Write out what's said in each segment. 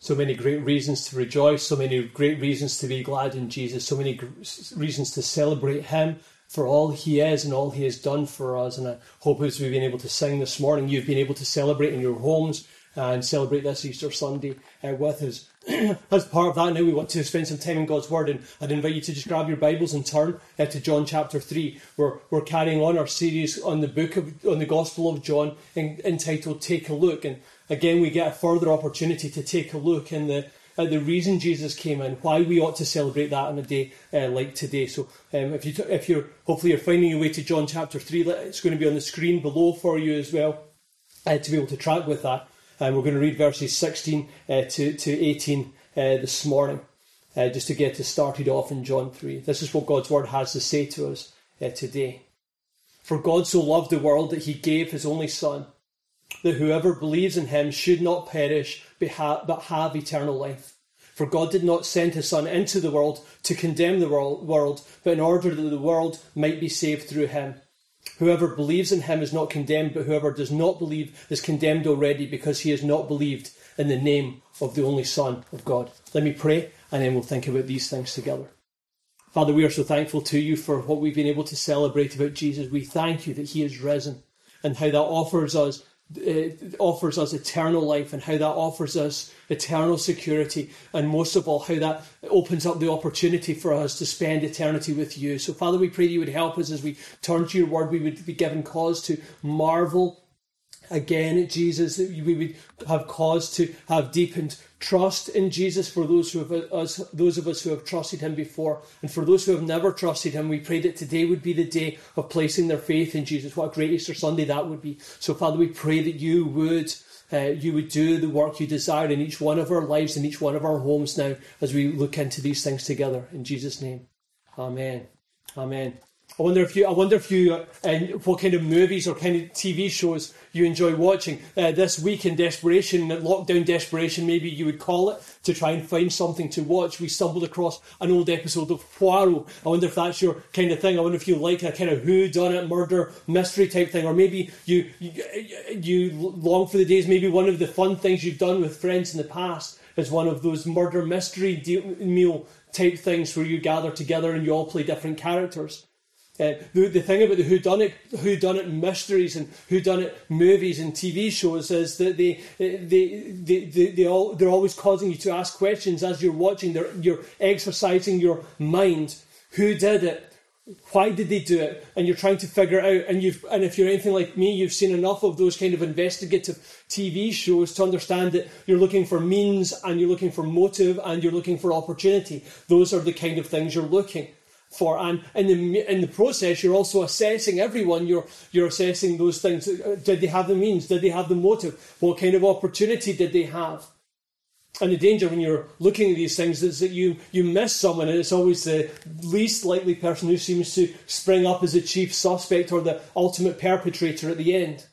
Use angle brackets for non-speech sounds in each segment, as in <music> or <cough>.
So many great reasons to rejoice, so many great reasons to be glad in Jesus, so many reasons to celebrate Him for all He is and all He has done for us. And I hope as we've been able to sing this morning, you've been able to celebrate in your homes and celebrate this Easter Sunday uh, with us. <clears throat> As part of that, now we want to spend some time in God's Word, and I'd invite you to just grab your Bibles and turn uh, to John chapter three. We're we're carrying on our series on the book of on the Gospel of John, in, entitled "Take a Look." And again, we get a further opportunity to take a look in the at the reason Jesus came in, why we ought to celebrate that on a day uh, like today. So, um, if you t- if you're hopefully you're finding your way to John chapter three, it's going to be on the screen below for you as well uh, to be able to track with that. And we're going to read verses 16 uh, to, to 18 uh, this morning, uh, just to get us started off in John 3. This is what God's word has to say to us uh, today. For God so loved the world that he gave his only Son, that whoever believes in him should not perish but have eternal life. For God did not send his Son into the world to condemn the world, but in order that the world might be saved through him. Whoever believes in him is not condemned, but whoever does not believe is condemned already because he has not believed in the name of the only Son of God. Let me pray and then we'll think about these things together. Father, we are so thankful to you for what we've been able to celebrate about Jesus. We thank you that he is risen and how that offers us it offers us eternal life and how that offers us eternal security and most of all how that opens up the opportunity for us to spend eternity with you. So father we pray you would help us as we turn to your word we would be given cause to marvel again at Jesus, that we would have cause to have deepened trust in Jesus for those who have us, those of us who have trusted Him before, and for those who have never trusted Him. We pray that today would be the day of placing their faith in Jesus. What a great Easter Sunday that would be! So, Father, we pray that you would. Uh, you would do the work you desire in each one of our lives, in each one of our homes now, as we look into these things together. In Jesus' name, Amen. Amen. I wonder if you, I wonder if you, uh, what kind of movies or kind of TV shows you enjoy watching uh, this week in desperation, lockdown desperation, maybe you would call it, to try and find something to watch. We stumbled across an old episode of Poirot. I wonder if that's your kind of thing. I wonder if you like a kind of who done it murder mystery type thing, or maybe you, you you long for the days. Maybe one of the fun things you've done with friends in the past is one of those murder mystery deal, meal type things where you gather together and you all play different characters. Uh, the, the thing about the whodunit, whodunit mysteries and whodunit movies and TV shows is that they, they, they, they, they all, they're always causing you to ask questions as you're watching. They're, you're exercising your mind. Who did it? Why did they do it? And you're trying to figure it out. And you've, and if you're anything like me, you've seen enough of those kind of investigative TV shows to understand that you're looking for means and you're looking for motive and you're looking for opportunity. Those are the kind of things you're looking for. And in the in the process, you're also assessing everyone. You're you're assessing those things. Uh, uh, did they have the means? Did they have the motive? What kind of opportunity did they have? And the danger when you're looking at these things is that you you miss someone, and it's always the least likely person who seems to spring up as the chief suspect or the ultimate perpetrator at the end.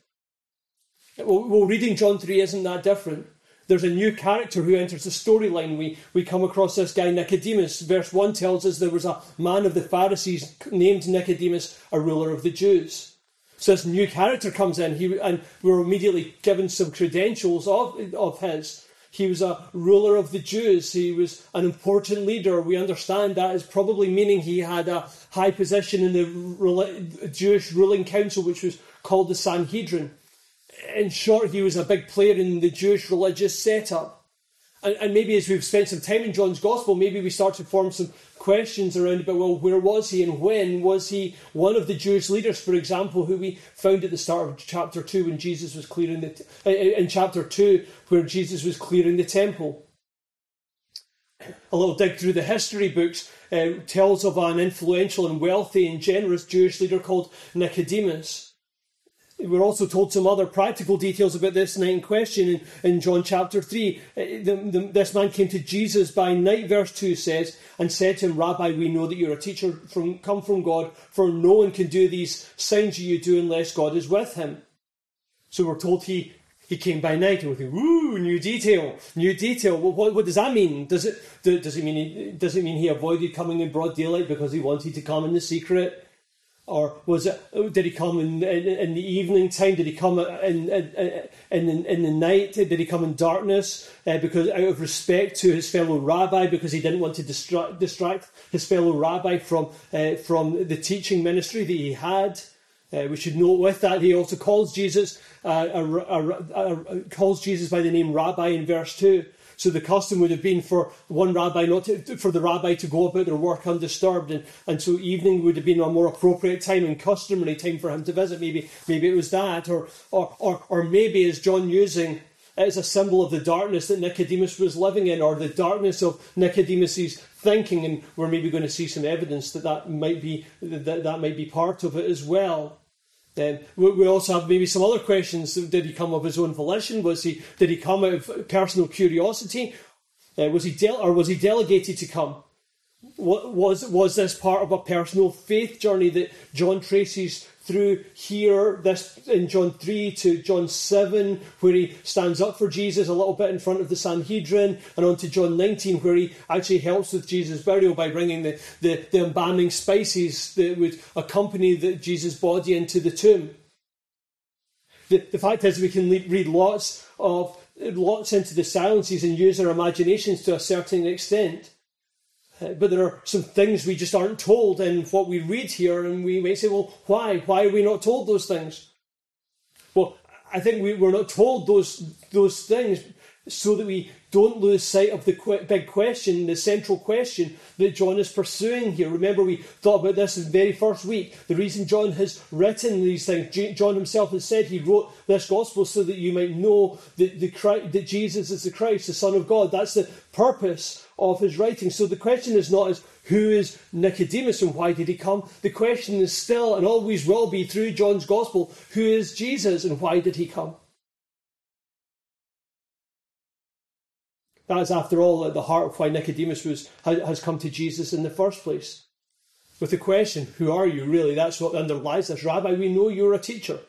Well, well reading John three isn't that different. There's a new character who enters the storyline. We, we come across this guy, Nicodemus. Verse 1 tells us there was a man of the Pharisees named Nicodemus, a ruler of the Jews. So this new character comes in, he, and we're immediately given some credentials of, of his. He was a ruler of the Jews. He was an important leader. We understand that is probably meaning he had a high position in the Jewish ruling council, which was called the Sanhedrin in short, he was a big player in the Jewish religious setup. And, and, maybe as we've spent some time in John's Gospel, maybe we start to form some questions around about, well, where was he and when was he one of the Jewish leaders, for example, who we found at the start of chapter 2 when Jesus was clearing the, uh, in chapter 2, where Jesus was clearing the temple. A little dig through the history books uh, tells of an influential and wealthy and generous Jewish leader called Nicodemus. We're also told some other practical details about this night in question in, in John chapter 3. Uh, the, the, this man came to Jesus by night, verse 2 says, and said to him, Rabbi, we know that you're a teacher from, come from God, for no one can do these signs you do unless God is with him. So we're told he, he came by night, and we think, "Ooh, new detail, new detail." Well, what, what does that mean? Does it does it mean he, does it mean he avoided coming in broad daylight because he wanted to come in the secret? Or was it? Did he come in, in, in the evening time? Did he come in in, in, in the night? Did he come in darkness? Uh, because out of respect to his fellow rabbi, because he didn't want to distract, distract his fellow rabbi from uh, from the teaching ministry that he had. Uh, we should note with that he also calls Jesus uh, a, a, a, calls Jesus by the name Rabbi in verse two. So the custom would have been for one rabbi not to, for the rabbi to go about their work undisturbed, and, and so evening would have been a more appropriate time and customary time for him to visit. Maybe maybe it was that, or or or, or maybe as John using as a symbol of the darkness that Nicodemus was living in, or the darkness of Nicodemus's thinking, and we're maybe going to see some evidence that that might be that, that might be part of it as well. Then we also have maybe some other questions. Did he come of his own volition? Was he? Did he come out of personal curiosity? Uh, was he del- or was he delegated to come? What, was was this part of a personal faith journey that John traces through here, this in John 3 to John 7, where he stands up for Jesus a little bit in front of the Sanhedrin, and on to John 19, where he actually helps with Jesus' burial by bringing the, the, the embalming spices that would accompany the, Jesus' body into the tomb. The, the fact is, we can read lots of lots into the silences and use our imaginations to a certain extent. Uh, but there are some things we just aren't told in what we read here, and we may say, well, why? Why are we not told those things? Well, I think we, we're not told those, those things so that we don't lose sight of the big question, the central question that John is pursuing here. Remember, we thought about this in the very first week. The reason John has written these things, John himself has said he wrote this gospel so that you might know that, the, that Jesus is the Christ, the Son of God. That's the purpose of his writing. So the question is not as who is Nicodemus and why did he come? The question is still and always will be through John's gospel, who is Jesus and why did he come? That is, after all, at the heart of why Nicodemus was, has come to Jesus in the first place. With the question, who are you really? That's what underlies this. Rabbi, we know you're a teacher.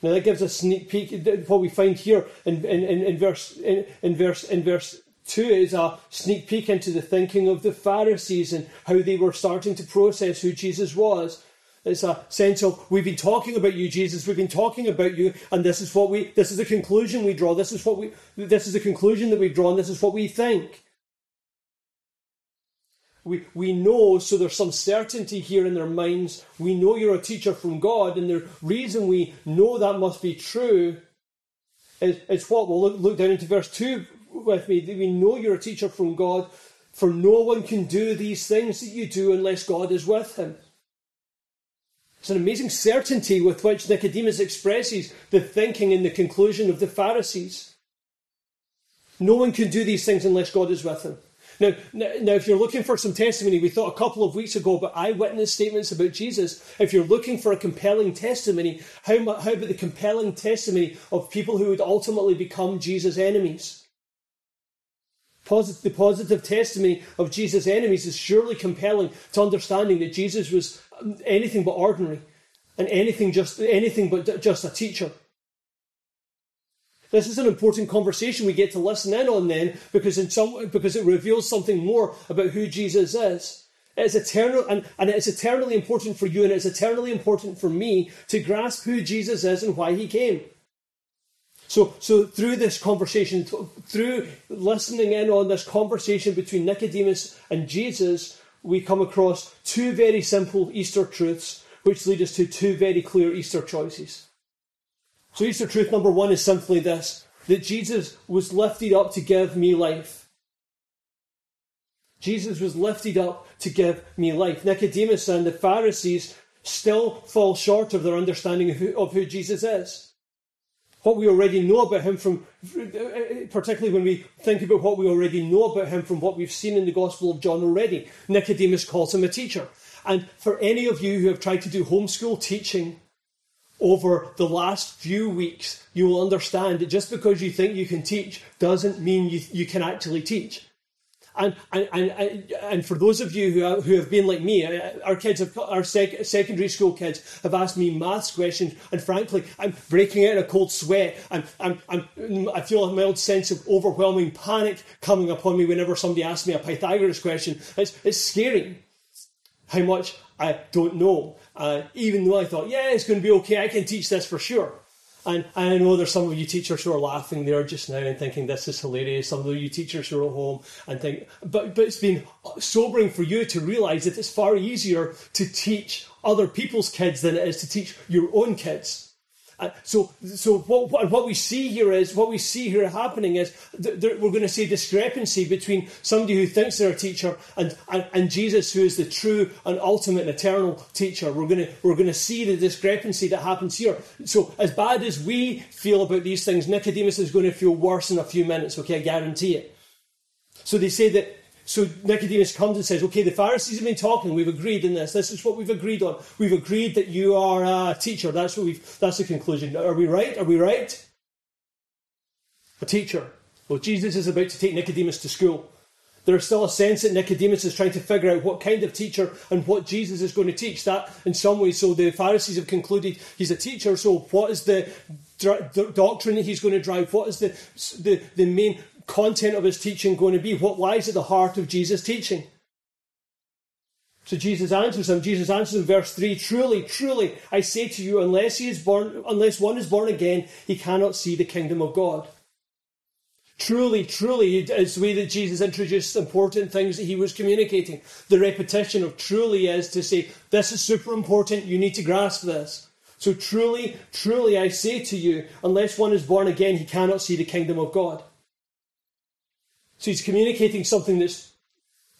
Now that gives a sneak peek. What we find here in, in, in, verse, in, in, verse, in verse 2 is a sneak peek into the thinking of the Pharisees and how they were starting to process who Jesus was. It's a sense of we've been talking about you, Jesus. We've been talking about you, and this is what we. This is the conclusion we draw. This is what we. This is the conclusion that we've drawn. This is what we think. We we know, so there's some certainty here in their minds. We know you're a teacher from God, and the reason we know that must be true is, is what we'll look, look down into verse two with me. We know you're a teacher from God, for no one can do these things that you do unless God is with him. It's an amazing certainty with which Nicodemus expresses the thinking and the conclusion of the Pharisees. No one can do these things unless God is with him. Now, now, if you're looking for some testimony, we thought a couple of weeks ago about eyewitness statements about Jesus. If you're looking for a compelling testimony, how, how about the compelling testimony of people who would ultimately become Jesus' enemies? The positive testimony of Jesus' enemies is surely compelling to understanding that Jesus was anything but ordinary and anything just anything but just a teacher. This is an important conversation we get to listen in on then because in some because it reveals something more about who Jesus is. It's eternal and, and it's eternally important for you and it's eternally important for me to grasp who Jesus is and why he came. So, so through this conversation, through listening in on this conversation between Nicodemus and Jesus, we come across two very simple Easter truths, which lead us to two very clear Easter choices. So, Easter truth number one is simply this that Jesus was lifted up to give me life. Jesus was lifted up to give me life. Nicodemus and the Pharisees still fall short of their understanding of who, of who Jesus is what we already know about him from, particularly when we think about what we already know about him from what we've seen in the Gospel of John already. Nicodemus calls him a teacher. And for any of you who have tried to do homeschool teaching over the last few weeks, you will understand that just because you think you can teach doesn't mean you, you can actually teach. And, and, and, and for those of you who, are, who have been like me, uh, our kids, have, our sec, secondary school kids have asked me maths questions, and frankly, I'm breaking out in a cold sweat. I'm, I'm, I'm, I feel a mild sense of overwhelming panic coming upon me whenever somebody asks me a Pythagoras question. It's, it's scary how much I don't know. Uh, even though I thought, yeah, it's going to be okay, I can teach this for sure. And, I know there's some of you teachers who are laughing there just now and thinking this is hilarious. Some of you teachers who are at home and think, but, but it's been sobering for you to realise that it's far easier to teach other people's kids than it is to teach your own kids. So, so what, what, what, we see here is what we see here happening is th- th- we're going to see a discrepancy between somebody who thinks they're a teacher and, and, and Jesus, who is the true and ultimate and eternal teacher. We're going to we're going to see the discrepancy that happens here. So, as bad as we feel about these things, Nicodemus is going to feel worse in a few minutes. Okay, I guarantee it. So they say that so Nicodemus comes and says, Okay, the Pharisees have been talking, we've agreed in this. This is what we've agreed on. We've agreed that you are a teacher. That's what we've that's the conclusion. Are we right? Are we right? A teacher. Well, Jesus is about to take Nicodemus to school. There's still a sense that Nicodemus is trying to figure out what kind of teacher and what Jesus is going to teach. That, in some ways, so the Pharisees have concluded he's a teacher. So, what is the doctrine that he's going to drive? What is the the, the main content of his teaching going to be? What lies at the heart of Jesus' teaching? So Jesus answers him. Jesus answers in verse 3 Truly, truly, I say to you, unless he is born, unless one is born again, he cannot see the kingdom of God. Truly, truly, it's the way that Jesus introduced important things that he was communicating. The repetition of truly is to say, This is super important, you need to grasp this. So truly, truly, I say to you, unless one is born again, he cannot see the kingdom of God. So he's communicating something that's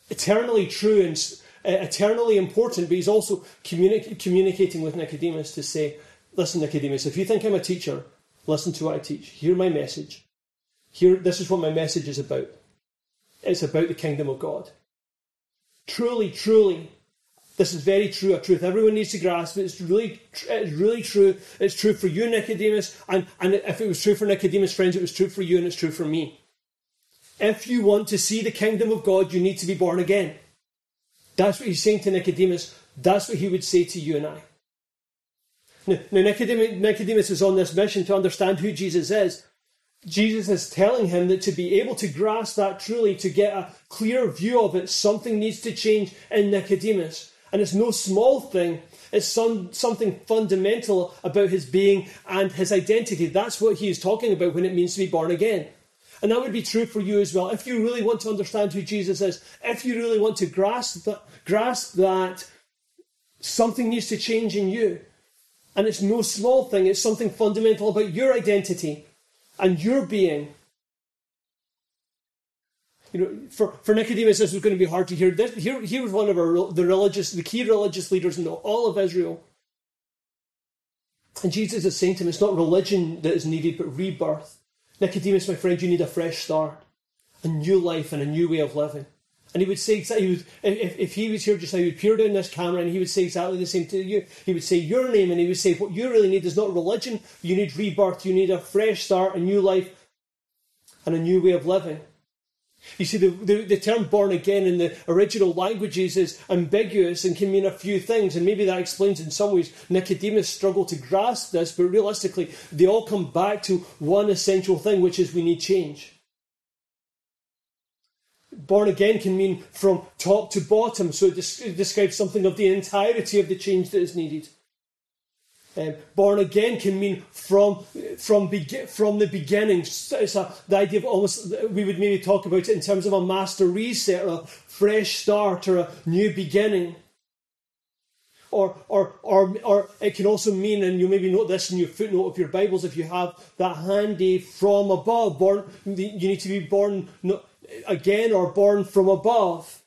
eternally true and eternally important, but he's also communi- communicating with Nicodemus to say, Listen, Nicodemus, if you think I'm a teacher, listen to what I teach. Hear my message. Here, this is what my message is about. It's about the kingdom of God. Truly, truly, this is very true, a truth everyone needs to grasp. It's really, it's really true. It's true for you, Nicodemus, and, and if it was true for Nicodemus' friends, it was true for you, and it's true for me. If you want to see the kingdom of God, you need to be born again. That's what he's saying to Nicodemus. That's what he would say to you and I. Now, Nicodemus, Nicodemus is on this mission to understand who Jesus is. Jesus is telling him that to be able to grasp that truly, to get a clear view of it, something needs to change in Nicodemus. And it's no small thing, it's some, something fundamental about his being and his identity. That's what he is talking about when it means to be born again. And that would be true for you as well. If you really want to understand who Jesus is, if you really want to grasp that, grasp that something needs to change in you. And it's no small thing, it's something fundamental about your identity and your being. You know, for, for Nicodemus, this was going to be hard to hear. This, here, he was one of our, the religious, the key religious leaders in all of Israel. And Jesus is saying to him, it's not religion that is needed, but rebirth. Nicodemus, my friend, you need a fresh start, a new life, and a new way of living. And he would say exactly, he would, if, if he was here just now, he would peer down this camera and he would say exactly the same to you. He would say your name and he would say, What you really need is not religion, you need rebirth, you need a fresh start, a new life, and a new way of living. You see, the, the, the, term born again in the original languages is ambiguous and can mean a few things, and maybe that explains in some ways Nicodemus struggled to grasp this, but realistically, they all come back to one essential thing, which is we need change. Born again can mean from top to bottom, so it, it describes something of the entirety of the change that is needed. Um, born again can mean from from be- from the beginning. It's a, the idea of almost we would maybe talk about it in terms of a master reset, or a fresh start, or a new beginning. Or, or, or, or it can also mean, and you maybe note this in your footnote of your Bibles if you have that handy from above. Born, you need to be born again or born from above.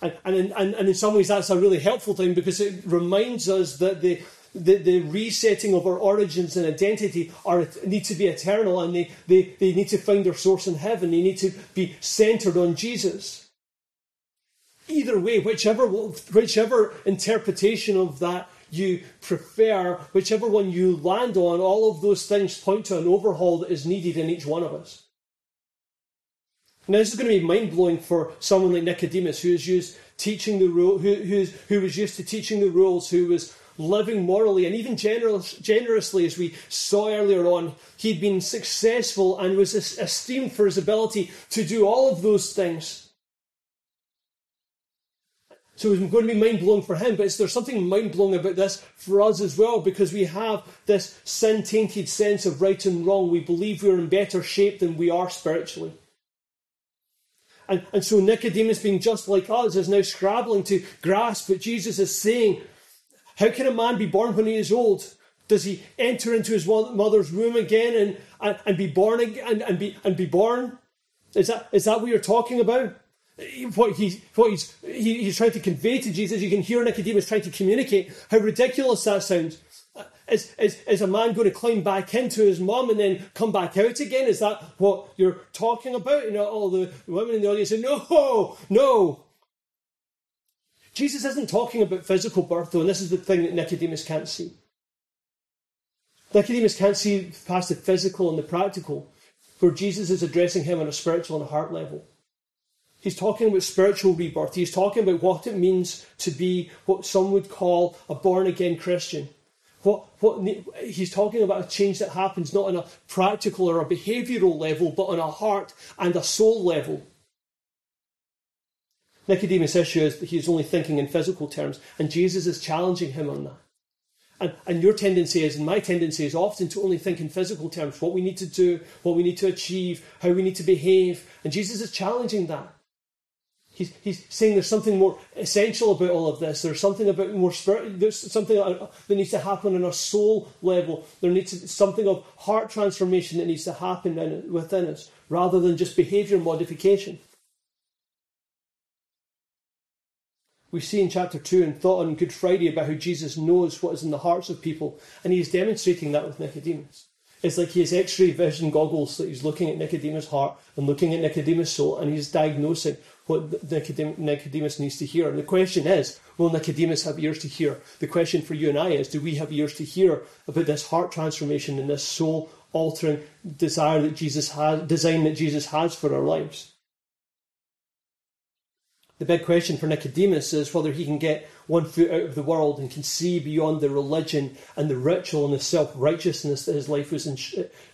And, and, in, and, and in some ways, that's a really helpful thing because it reminds us that the, the, the resetting of our origins and identity are need to be eternal and they, they, they need to find their source in heaven. They need to be centered on Jesus. Either way, whichever, whichever interpretation of that you prefer, whichever one you land on, all of those things point to an overhaul that is needed in each one of us. Now, this is going to be mind blowing for someone like Nicodemus, who is used teaching the rule, who, who was used to teaching the rules, who was living morally and even generous, generously, as we saw earlier on. He'd been successful and was esteemed for his ability to do all of those things. So it's going to be mind blowing for him, but there's something mind blowing about this for us as well because we have this sin tainted sense of right and wrong. We believe we're in better shape than we are spiritually. And, and so Nicodemus, being just like us, is now scrabbling to grasp what Jesus is saying. How can a man be born when he is old? Does he enter into his mother's womb again and, and, and be born and, and, be, and be born? Is that, is that what you're talking about? what he's what he's he, he's trying to convey to Jesus. You can hear Nicodemus trying to communicate how ridiculous that sounds. Is, is, is a man going to climb back into his mum and then come back out again? Is that what you're talking about? You know, all the women in the audience say, no, no. Jesus isn't talking about physical birth, though, and this is the thing that Nicodemus can't see. Nicodemus can't see past the physical and the practical, where Jesus is addressing him on a spiritual and a heart level. He's talking about spiritual rebirth. He's talking about what it means to be what some would call a born again Christian. What, what, he's talking about a change that happens not on a practical or a behavioural level, but on a heart and a soul level. Nicodemus' issue is that he's only thinking in physical terms, and Jesus is challenging him on that. And, and your tendency is, and my tendency is often to only think in physical terms what we need to do, what we need to achieve, how we need to behave. And Jesus is challenging that. He's, he's saying there's something more essential about all of this. There's something about more spirit. There's something that needs to happen on a soul level. There needs to, be something of heart transformation that needs to happen in, within us, rather than just behaviour modification. We see in chapter 2 and thought on Good Friday about how Jesus knows what is in the hearts of people, and he's demonstrating that with Nicodemus. It's like he has x ray vision goggles that he's looking at Nicodemus' heart and looking at Nicodemus' soul, and he's diagnosing what Nicodemus needs to hear. And the question is, will Nicodemus have ears to hear? The question for you and I is, do we have ears to hear about this heart transformation and this soul altering desire that Jesus has, design that Jesus has for our lives? The big question for Nicodemus is whether he can get one foot out of the world and can see beyond the religion and the ritual and the self righteousness that his life was, in,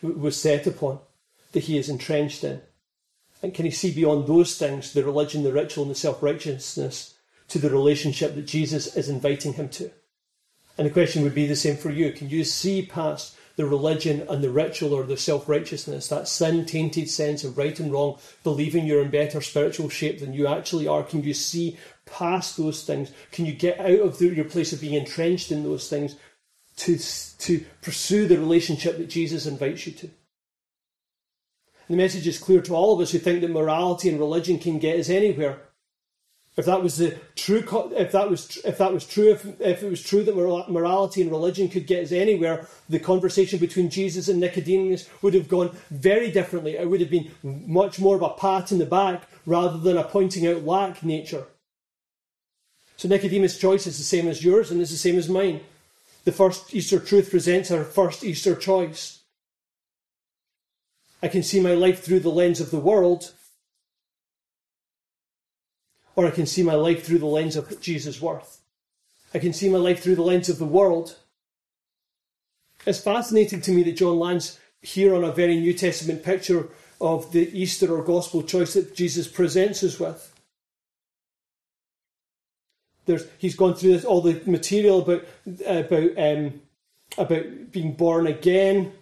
was set upon, that he is entrenched in. Can he see beyond those things, the religion, the ritual, and the self righteousness, to the relationship that Jesus is inviting him to? And the question would be the same for you. Can you see past the religion and the ritual or the self righteousness, that sin tainted sense of right and wrong, believing you're in better spiritual shape than you actually are? Can you see past those things? Can you get out of the, your place of being entrenched in those things to, to pursue the relationship that Jesus invites you to? The message is clear to all of us who think that morality and religion can get us anywhere. If that was the true, if that was if that was true, if, if it was true that morality and religion could get us anywhere, the conversation between Jesus and Nicodemus would have gone very differently. It would have been much more of a pat in the back rather than a pointing out lack nature. So Nicodemus' choice is the same as yours and is the same as mine. The first Easter truth presents our first Easter choice. I can see my life through the lens of the world, or I can see my life through the lens of Jesus' worth. I can see my life through the lens of the world. It's fascinating to me that John lands here on a very New Testament picture of the Easter or gospel choice that Jesus presents us with. There's, he's gone through this, all the material about about um, about being born again,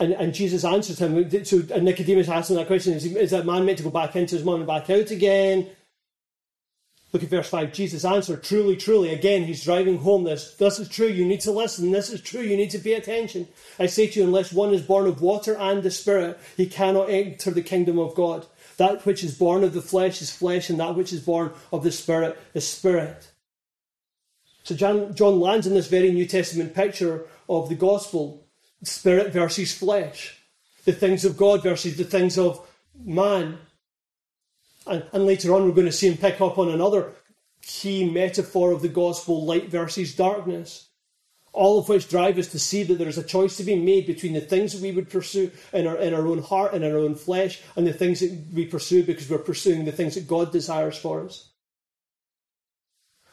and, and Jesus answers him. So and Nicodemus asks him that question: is, is that man meant to go back into his mom and back out again? Look at verse 5. Jesus answered, Truly, truly. Again, he's driving home this. This is true. You need to listen. This is true. You need to pay attention. I say to you, unless one is born of water and the Spirit, he cannot enter the kingdom of God. That which is born of the flesh is flesh, and that which is born of the Spirit is spirit. So John, John lands in this very New Testament picture of the gospel spirit versus flesh, the things of God versus the things of man. And, and later on, we're going to see him pick up on another key metaphor of the gospel light versus darkness. All of which drive us to see that there is a choice to be made between the things that we would pursue in our, in our own heart in our own flesh and the things that we pursue because we're pursuing the things that God desires for us.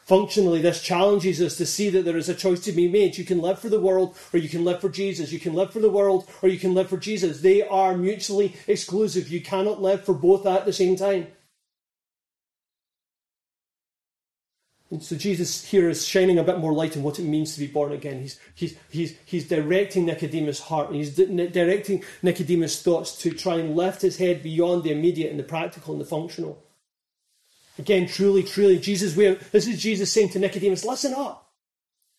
Functionally, this challenges us to see that there is a choice to be made. You can live for the world or you can live for Jesus. You can live for the world or you can live for Jesus. They are mutually exclusive. You cannot live for both at the same time. And so Jesus here is shining a bit more light on what it means to be born again. He's, he's, he's, he's directing Nicodemus' heart. and He's directing Nicodemus' thoughts to try and lift his head beyond the immediate and the practical and the functional. Again, truly, truly, Jesus, We. this is Jesus saying to Nicodemus, listen up.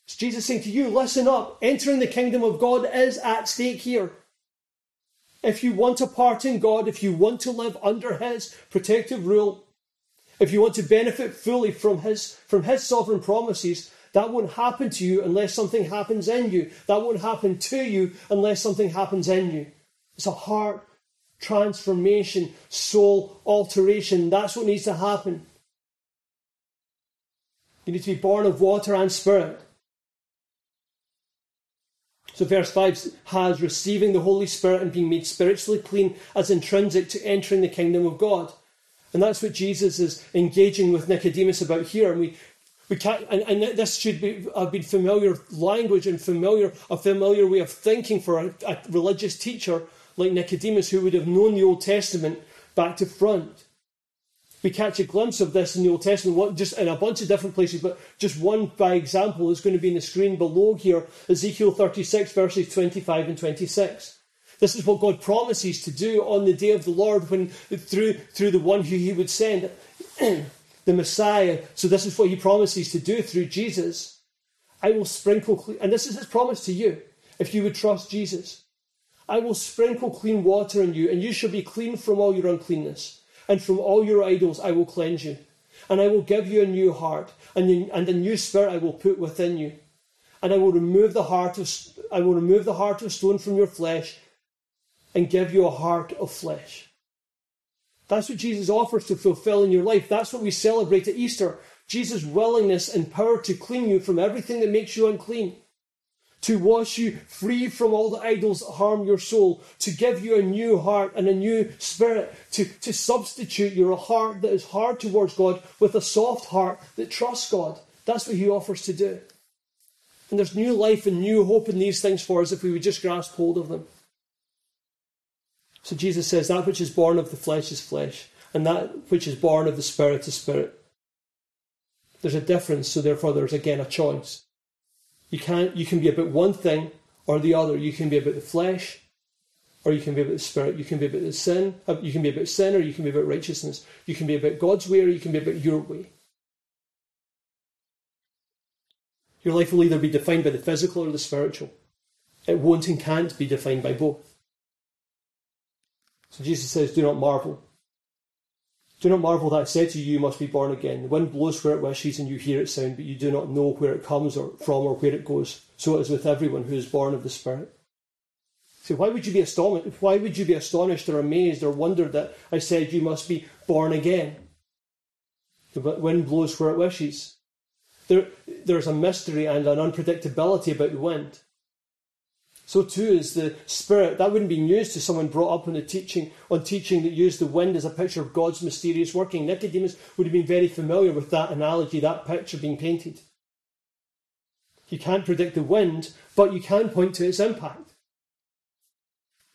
It's Jesus saying to you, listen up. Entering the kingdom of God is at stake here. If you want a part in God, if you want to live under His protective rule, if you want to benefit fully from his, from his sovereign promises, that won't happen to you unless something happens in you. That won't happen to you unless something happens in you. It's a heart transformation, soul alteration. That's what needs to happen. You need to be born of water and spirit. So, verse 5 has receiving the Holy Spirit and being made spiritually clean as intrinsic to entering the kingdom of God. And that's what Jesus is engaging with Nicodemus about here. And we, we can't, and, and this should be, have been familiar language and familiar, a familiar way of thinking for a, a religious teacher like Nicodemus who would have known the Old Testament back to front. We catch a glimpse of this in the Old Testament, just in a bunch of different places, but just one by example is going to be in the screen below here Ezekiel 36, verses 25 and 26. This is what God promises to do on the day of the Lord when through through the one who he would send, <clears throat> the Messiah. So this is what he promises to do through Jesus. I will sprinkle and this is his promise to you if you would trust Jesus. I will sprinkle clean water on you, and you shall be clean from all your uncleanness, and from all your idols I will cleanse you. And I will give you a new heart, and, a new spirit I will put within you. And I will remove the heart of I will remove the heart of stone from your flesh, and give you a heart of flesh. That's what Jesus offers to fulfill in your life. That's what we celebrate at Easter. Jesus' willingness and power to clean you from everything that makes you unclean, to wash you free from all the idols that harm your soul, to give you a new heart and a new spirit, to, to substitute your heart that is hard towards God with a soft heart that trusts God. That's what He offers to do. And there's new life and new hope in these things for us if we would just grasp hold of them. So Jesus says, That which is born of the flesh is flesh, and that which is born of the spirit is spirit. There's a difference, so therefore there's again a choice. You can you can be about one thing or the other. You can be about the flesh, or you can be about the spirit. You can be about the sin. Uh, you can be about sin, or you can be about righteousness. You can be about God's way, or you can be about your way. Your life will either be defined by the physical or the spiritual. It won't and can't be defined by both. So Jesus says, Do not marvel. Do not marvel that I said to you, you must be born again. The wind blows where it wishes, and you hear its sound, but you do not know where it comes or from or where it goes. So it is with everyone who is born of the Spirit. So why would you be astonished? Why would you be astonished or amazed or wondered that I said you must be born again? The wind blows where it wishes. There, there's a mystery and an unpredictability about the wind. So too is the Spirit. That wouldn't be news to someone brought up on the teaching on teaching that used the wind as a picture of God's mysterious working. Nicodemus would have been very familiar with that analogy, that picture being painted. You can't predict the wind, but you can point to its impact.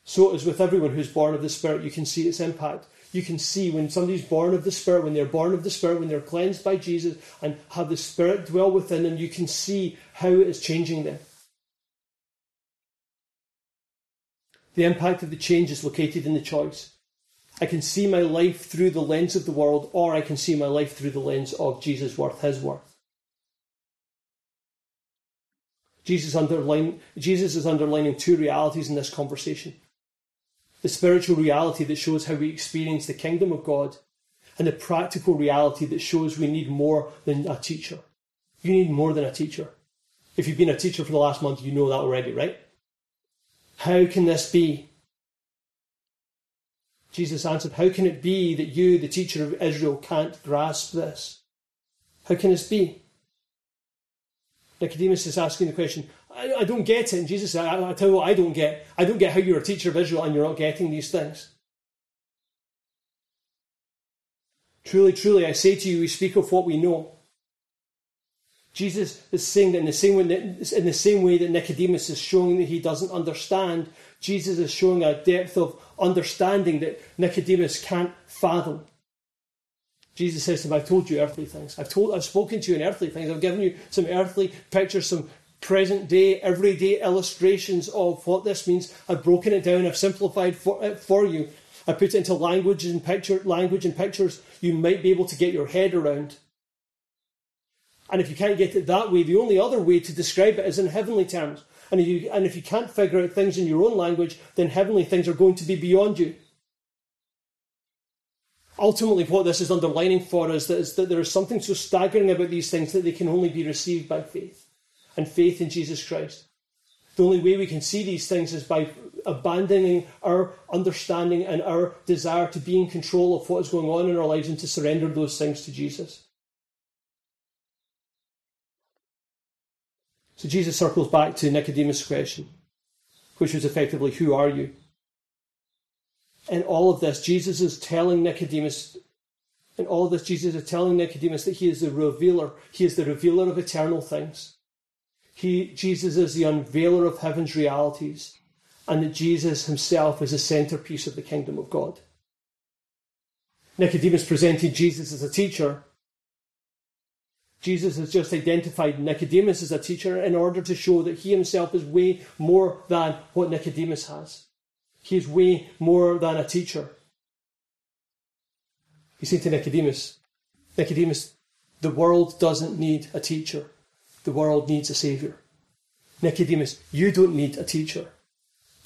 So it is with everyone who's born of the Spirit. You can see its impact. You can see when somebody's born of the Spirit, when they're born of the Spirit, when they're cleansed by Jesus and have the Spirit dwell within them, you can see how it is changing them. The impact of the change is located in the choice. I can see my life through the lens of the world, or I can see my life through the lens of Jesus' worth, his worth. Jesus, Jesus is underlining two realities in this conversation the spiritual reality that shows how we experience the kingdom of God, and the practical reality that shows we need more than a teacher. You need more than a teacher. If you've been a teacher for the last month, you know that already, right? How can this be? Jesus answered, How can it be that you, the teacher of Israel, can't grasp this? How can this be? Nicodemus is asking the question, I, I don't get it. And Jesus said, I, I tell you what, I don't get. I don't get how you're a teacher of Israel and you're not getting these things. Truly, truly, I say to you, we speak of what we know Jesus is saying that in the same way that, in the same way that Nicodemus is showing that he doesn't understand, Jesus is showing a depth of understanding that Nicodemus can't fathom. Jesus says to him, I've told you earthly things. I've told I've spoken to you in earthly things. I've given you some earthly pictures, some present day, everyday illustrations of what this means. I've broken it down, I've simplified for, it for you. I put it into language and picture language and pictures you might be able to get your head around. And if you can't get it that way, the only other way to describe it is in heavenly terms. And if you, and if you can't figure out things in your own language, then heavenly things are going to be beyond you. Ultimately, what this is underlining for us is that there is something so staggering about these things that they can only be received by faith and faith in Jesus Christ. The only way we can see these things is by abandoning our understanding and our desire to be in control of what is going on in our lives and to surrender those things to Jesus. So Jesus circles back to Nicodemus' question, which was effectively, Who are you? In all of this, Jesus is telling Nicodemus, in all of this, Jesus is telling Nicodemus that he is the revealer. He is the revealer of eternal things. He, Jesus is the unveiler of heaven's realities, and that Jesus himself is the centerpiece of the kingdom of God. Nicodemus presented Jesus as a teacher, Jesus has just identified Nicodemus as a teacher in order to show that he himself is way more than what Nicodemus has. He is way more than a teacher. He said to Nicodemus, Nicodemus, the world doesn't need a teacher. The world needs a saviour. Nicodemus, you don't need a teacher.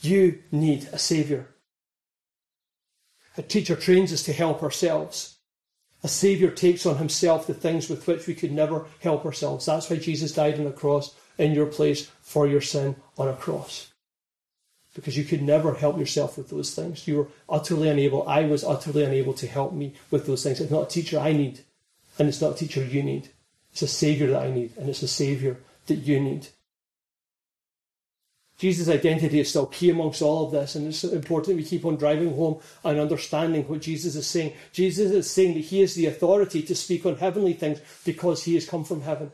You need a saviour. A teacher trains us to help ourselves. A Saviour takes on himself the things with which we could never help ourselves. That's why Jesus died on a cross in your place for your sin on a cross. Because you could never help yourself with those things. You were utterly unable. I was utterly unable to help me with those things. It's not a teacher I need, and it's not a teacher you need. It's a Saviour that I need, and it's a Saviour that you need. Jesus' identity is still key amongst all of this, and it's important we keep on driving home and understanding what Jesus is saying. Jesus is saying that he is the authority to speak on heavenly things because he has come from heaven.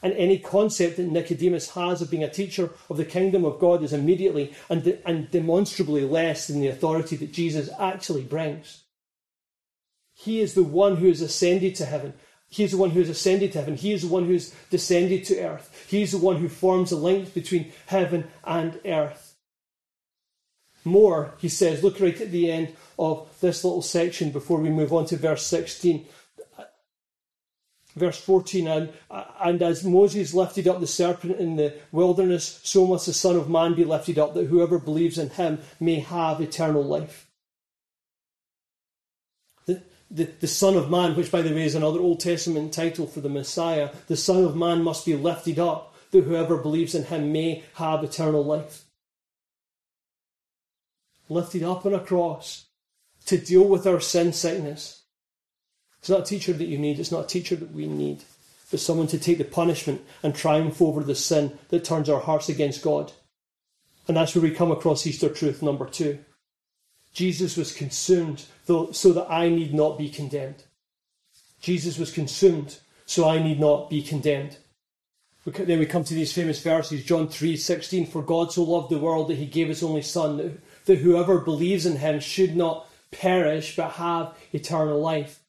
And any concept that Nicodemus has of being a teacher of the kingdom of God is immediately and, de- and demonstrably less than the authority that Jesus actually brings. He is the one who has ascended to heaven. He is the one who has ascended to heaven. He is the one who has descended to earth. He is the one who forms a link between heaven and earth. More, he says, look right at the end of this little section before we move on to verse 16. Verse 14, and, and as Moses lifted up the serpent in the wilderness, so must the Son of Man be lifted up, that whoever believes in him may have eternal life the, the Son of Man, which by the way is another Old Testament title for the Messiah, the Son of Man must be lifted up, that whoever believes in him may have eternal life. Lifted up on a cross to deal with our sin sickness. It's not a teacher that you need, it's not a teacher that we need, but someone to take the punishment and triumph over the sin that turns our hearts against God. And that's where we come across Easter truth number two. Jesus was consumed so that I need not be condemned. Jesus was consumed so I need not be condemned. Then we come to these famous verses, John 3 16. For God so loved the world that he gave his only Son, that whoever believes in him should not perish but have eternal life.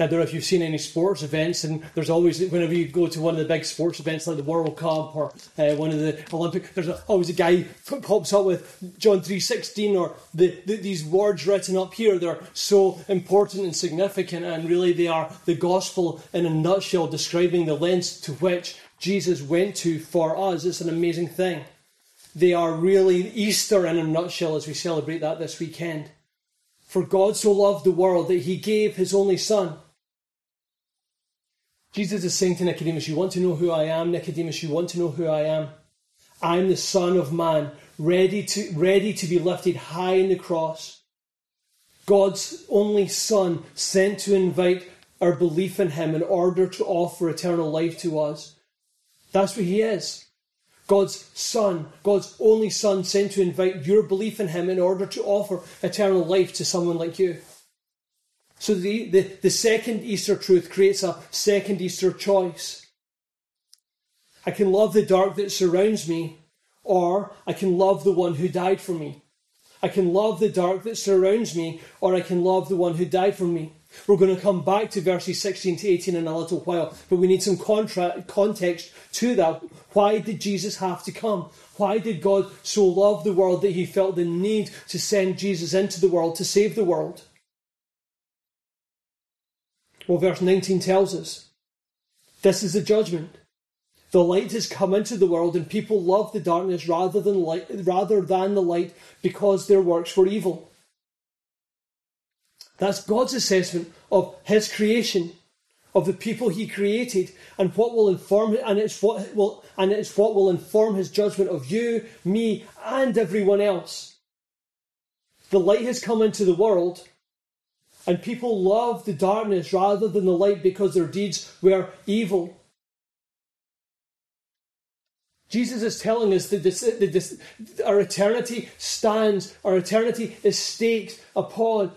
I don't know if you've seen any sports events, and there's always, whenever you go to one of the big sports events like the World Cup or uh, one of the Olympic, there's always a guy pops up with John 3.16 or the, the, these words written up here. They're so important and significant, and really they are the gospel in a nutshell, describing the lengths to which Jesus went to for us. It's an amazing thing. They are really Easter in a nutshell as we celebrate that this weekend. For God so loved the world that he gave his only Son Jesus is saying to Nicodemus, You want to know who I am, Nicodemus? You want to know who I am? I'm the Son of Man, ready to, ready to be lifted high in the cross. God's only Son, sent to invite our belief in Him in order to offer eternal life to us. That's what He is. God's Son, God's only Son, sent to invite your belief in Him in order to offer eternal life to someone like you. So the, the, the second Easter truth creates a second Easter choice. I can love the dark that surrounds me, or I can love the one who died for me. I can love the dark that surrounds me, or I can love the one who died for me. We're going to come back to verses 16 to 18 in a little while, but we need some contra- context to that. Why did Jesus have to come? Why did God so love the world that he felt the need to send Jesus into the world to save the world? Well, verse 19 tells us this is the judgment. The light has come into the world, and people love the darkness rather than light, rather than the light, because their works were evil. That's God's assessment of His creation, of the people He created, and what will inform and it's what will and it's what will inform His judgment of you, me, and everyone else. The light has come into the world, and people love the darkness rather than the light because their deeds were evil. Jesus is telling us that this, this, our eternity stands, our eternity is staked upon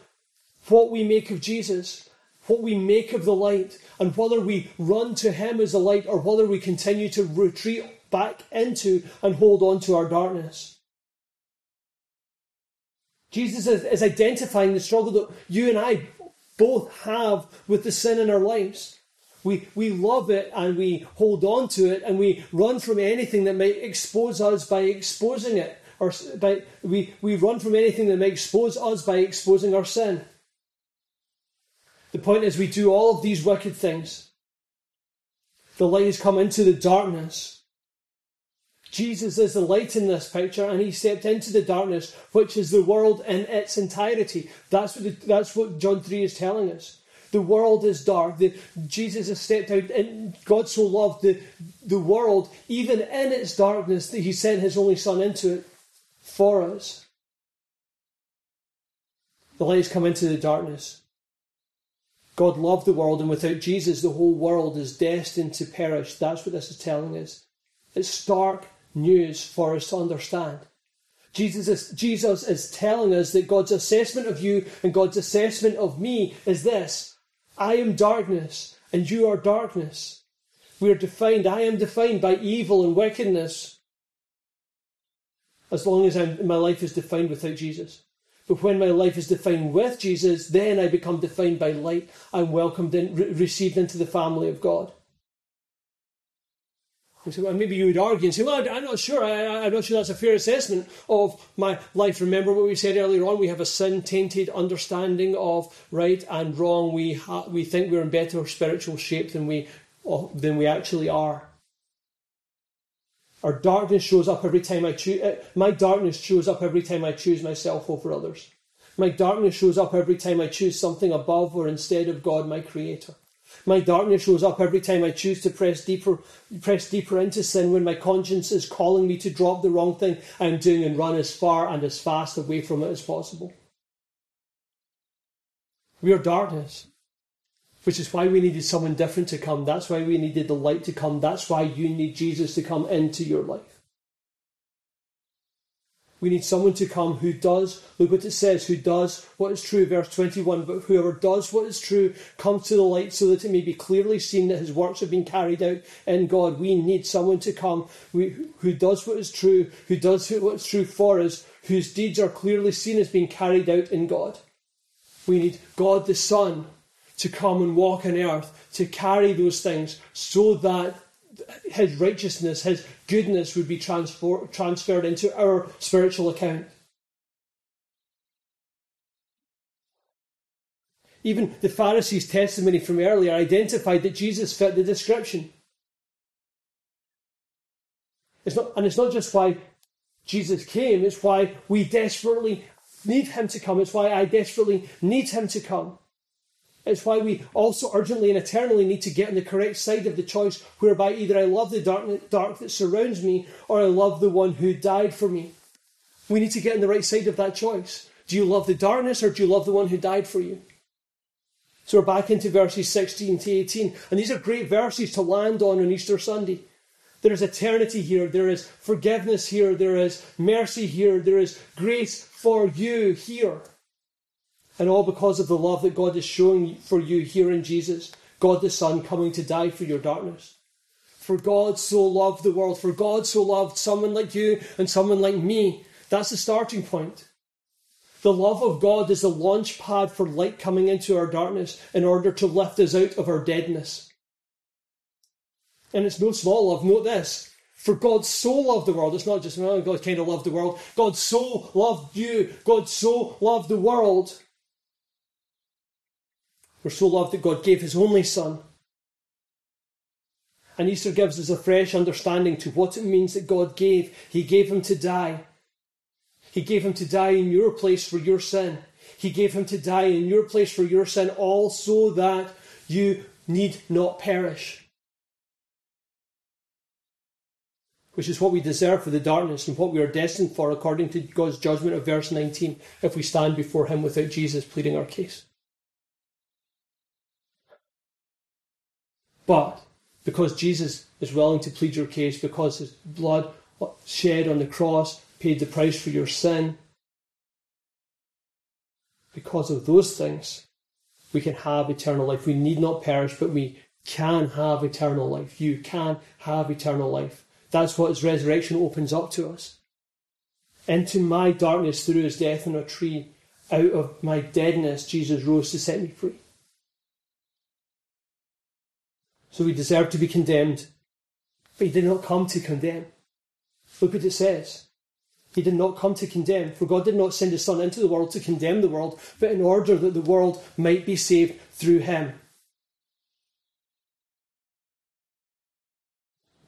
what we make of Jesus, what we make of the light, and whether we run to Him as a light or whether we continue to retreat back into and hold on to our darkness. Jesus is, is identifying the struggle that you and I both have with the sin in our lives. We, we love it and we hold on to it and we run from anything that might expose us by exposing it. Or by, we, we run from anything that might expose us by exposing our sin. The point is, we do all of these wicked things. The light has come into the darkness. Jesus is the light in this picture, and he stepped into the darkness, which is the world in its entirety. That's what, the, that's what John 3 is telling us. The world is dark. The, Jesus has stepped out, and God so loved the, the world, even in its darkness, that he sent his only Son into it for us. The light has come into the darkness. God loved the world, and without Jesus, the whole world is destined to perish. That's what this is telling us. It's stark news for us to understand. Jesus is, Jesus is telling us that God's assessment of you and God's assessment of me is this I am darkness, and you are darkness. We are defined, I am defined by evil and wickedness as long as I'm, my life is defined without Jesus. But when my life is defined with Jesus, then I become defined by light. I'm welcomed and re- received into the family of God. So well, maybe you would argue and say, well, I'm not sure. I, am not sure that's a fair assessment of my life. Remember what we said earlier on? We have a sin tainted understanding of right and wrong. We, ha- we think we're in better spiritual shape than we, than we actually are. Our darkness shows up every time I choose. Uh, my darkness shows up every time I choose myself over others. My darkness shows up every time I choose something above or instead of God, my Creator. My darkness shows up every time I choose to press deeper, press deeper into sin when my conscience is calling me to drop the wrong thing I'm doing and run as far and as fast away from it as possible. We are darkness which is why we needed someone different to come. That's why we needed the light to come. That's why you need Jesus to come into your life. We need someone to come who does, look what it says, who does what is true, verse 21. But whoever does what is true comes to the light so that it may be clearly seen that his works have been carried out in God. We need someone to come who does what is true, who does what is true for us, whose deeds are clearly seen as being carried out in God. We need God the Son to come and walk on earth, to carry those things so that his righteousness, his goodness would be transfer, transferred into our spiritual account. Even the Pharisees' testimony from earlier identified that Jesus fit the description. It's not, and it's not just why Jesus came, it's why we desperately need him to come. It's why I desperately need him to come. It's why we also urgently and eternally need to get on the correct side of the choice, whereby either I love the dark, dark that surrounds me or I love the one who died for me. We need to get on the right side of that choice. Do you love the darkness or do you love the one who died for you? So we're back into verses 16 to 18. And these are great verses to land on on Easter Sunday. There is eternity here. There is forgiveness here. There is mercy here. There is grace for you here. And all because of the love that God is showing for you here in Jesus, God the Son coming to die for your darkness. For God so loved the world, for God so loved someone like you and someone like me. That's the starting point. The love of God is the launch pad for light coming into our darkness in order to lift us out of our deadness. And it's no small love. Note this. For God so loved the world. It's not just, oh, God kind of loved the world. God so loved you. God so loved the world. We're so loved that God gave his only Son. And Easter gives us a fresh understanding to what it means that God gave. He gave him to die. He gave him to die in your place for your sin. He gave him to die in your place for your sin, all so that you need not perish. Which is what we deserve for the darkness and what we are destined for according to God's judgment of verse 19 if we stand before Him without Jesus pleading our case. But because Jesus is willing to plead your case, because His blood shed on the cross paid the price for your sin. Because of those things, we can have eternal life. We need not perish, but we can have eternal life. You can have eternal life. That's what his resurrection opens up to us. Into my darkness through his death on a tree, out of my deadness, Jesus rose to set me free. So we deserve to be condemned, but he did not come to condemn. Look what it says. He did not come to condemn, for God did not send his Son into the world to condemn the world, but in order that the world might be saved through him.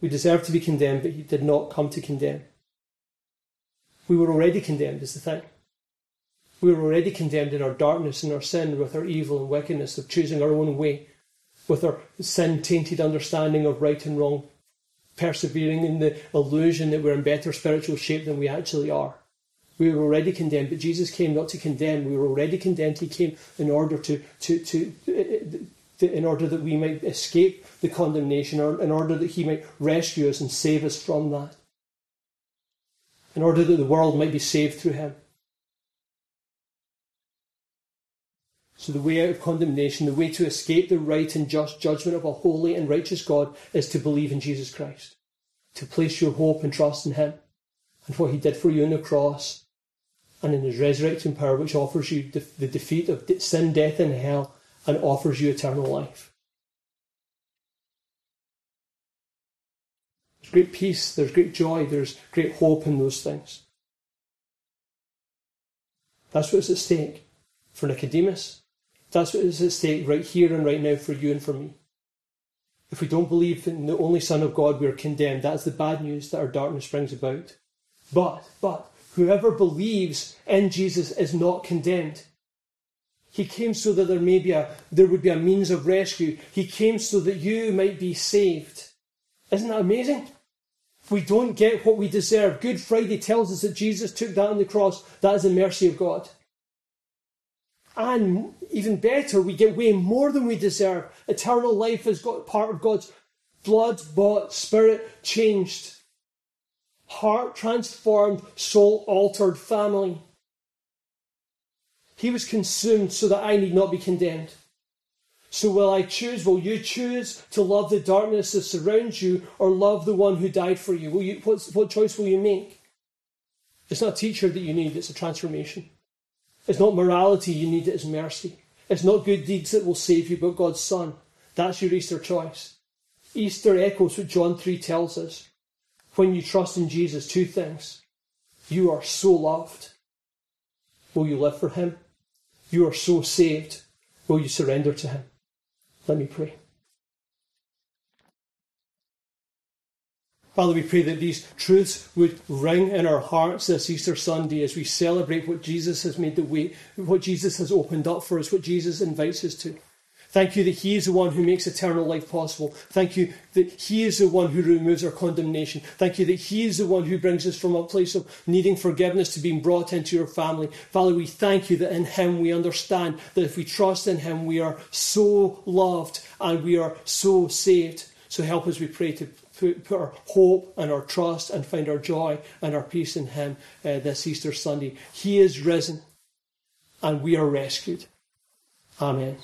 We deserve to be condemned, but he did not come to condemn. We were already condemned, is the thing. We were already condemned in our darkness and our sin, with our evil and wickedness of choosing our own way, with our sin tainted understanding of right and wrong, persevering in the illusion that we're in better spiritual shape than we actually are. We were already condemned, but Jesus came not to condemn. We were already condemned. He came in order to, to, to, in order that we might escape the condemnation, or in order that He might rescue us and save us from that. In order that the world might be saved through Him. So, the way out of condemnation, the way to escape the right and just judgment of a holy and righteous God is to believe in Jesus Christ, to place your hope and trust in Him and what He did for you on the cross and in His resurrecting power, which offers you the defeat of sin, death, and hell and offers you eternal life. There's great peace, there's great joy, there's great hope in those things. That's what's at stake for Nicodemus that's what is at stake right here and right now for you and for me. If we don't believe in the only Son of God, we are condemned. That's the bad news that our darkness brings about. But, but, whoever believes in Jesus is not condemned. He came so that there may be a, there would be a means of rescue. He came so that you might be saved. Isn't that amazing? We don't get what we deserve. Good Friday tells us that Jesus took that on the cross. That is the mercy of God. And even better, we get way more than we deserve. Eternal life is got part of God's blood bought, spirit changed, heart transformed, soul altered family. He was consumed so that I need not be condemned. So will I choose, will you choose to love the darkness that surrounds you or love the one who died for you? You what choice will you make? It's not a teacher that you need, it's a transformation. It's not morality you need, it is mercy. It's not good deeds that will save you, but God's Son. That's your Easter choice. Easter echoes what John 3 tells us. When you trust in Jesus, two things. You are so loved. Will you live for Him? You are so saved. Will you surrender to Him? Let me pray. Father, we pray that these truths would ring in our hearts this Easter Sunday as we celebrate what Jesus has made the way, what Jesus has opened up for us, what Jesus invites us to. Thank you that He is the one who makes eternal life possible. Thank you that He is the one who removes our condemnation. Thank you that He is the one who brings us from a place of needing forgiveness to being brought into your family. Father, we thank you that in Him we understand that if we trust in Him, we are so loved and we are so saved. So help us, we pray, to put, put our hope and our trust and find our joy and our peace in Him uh, this Easter Sunday. He is risen and we are rescued. Amen.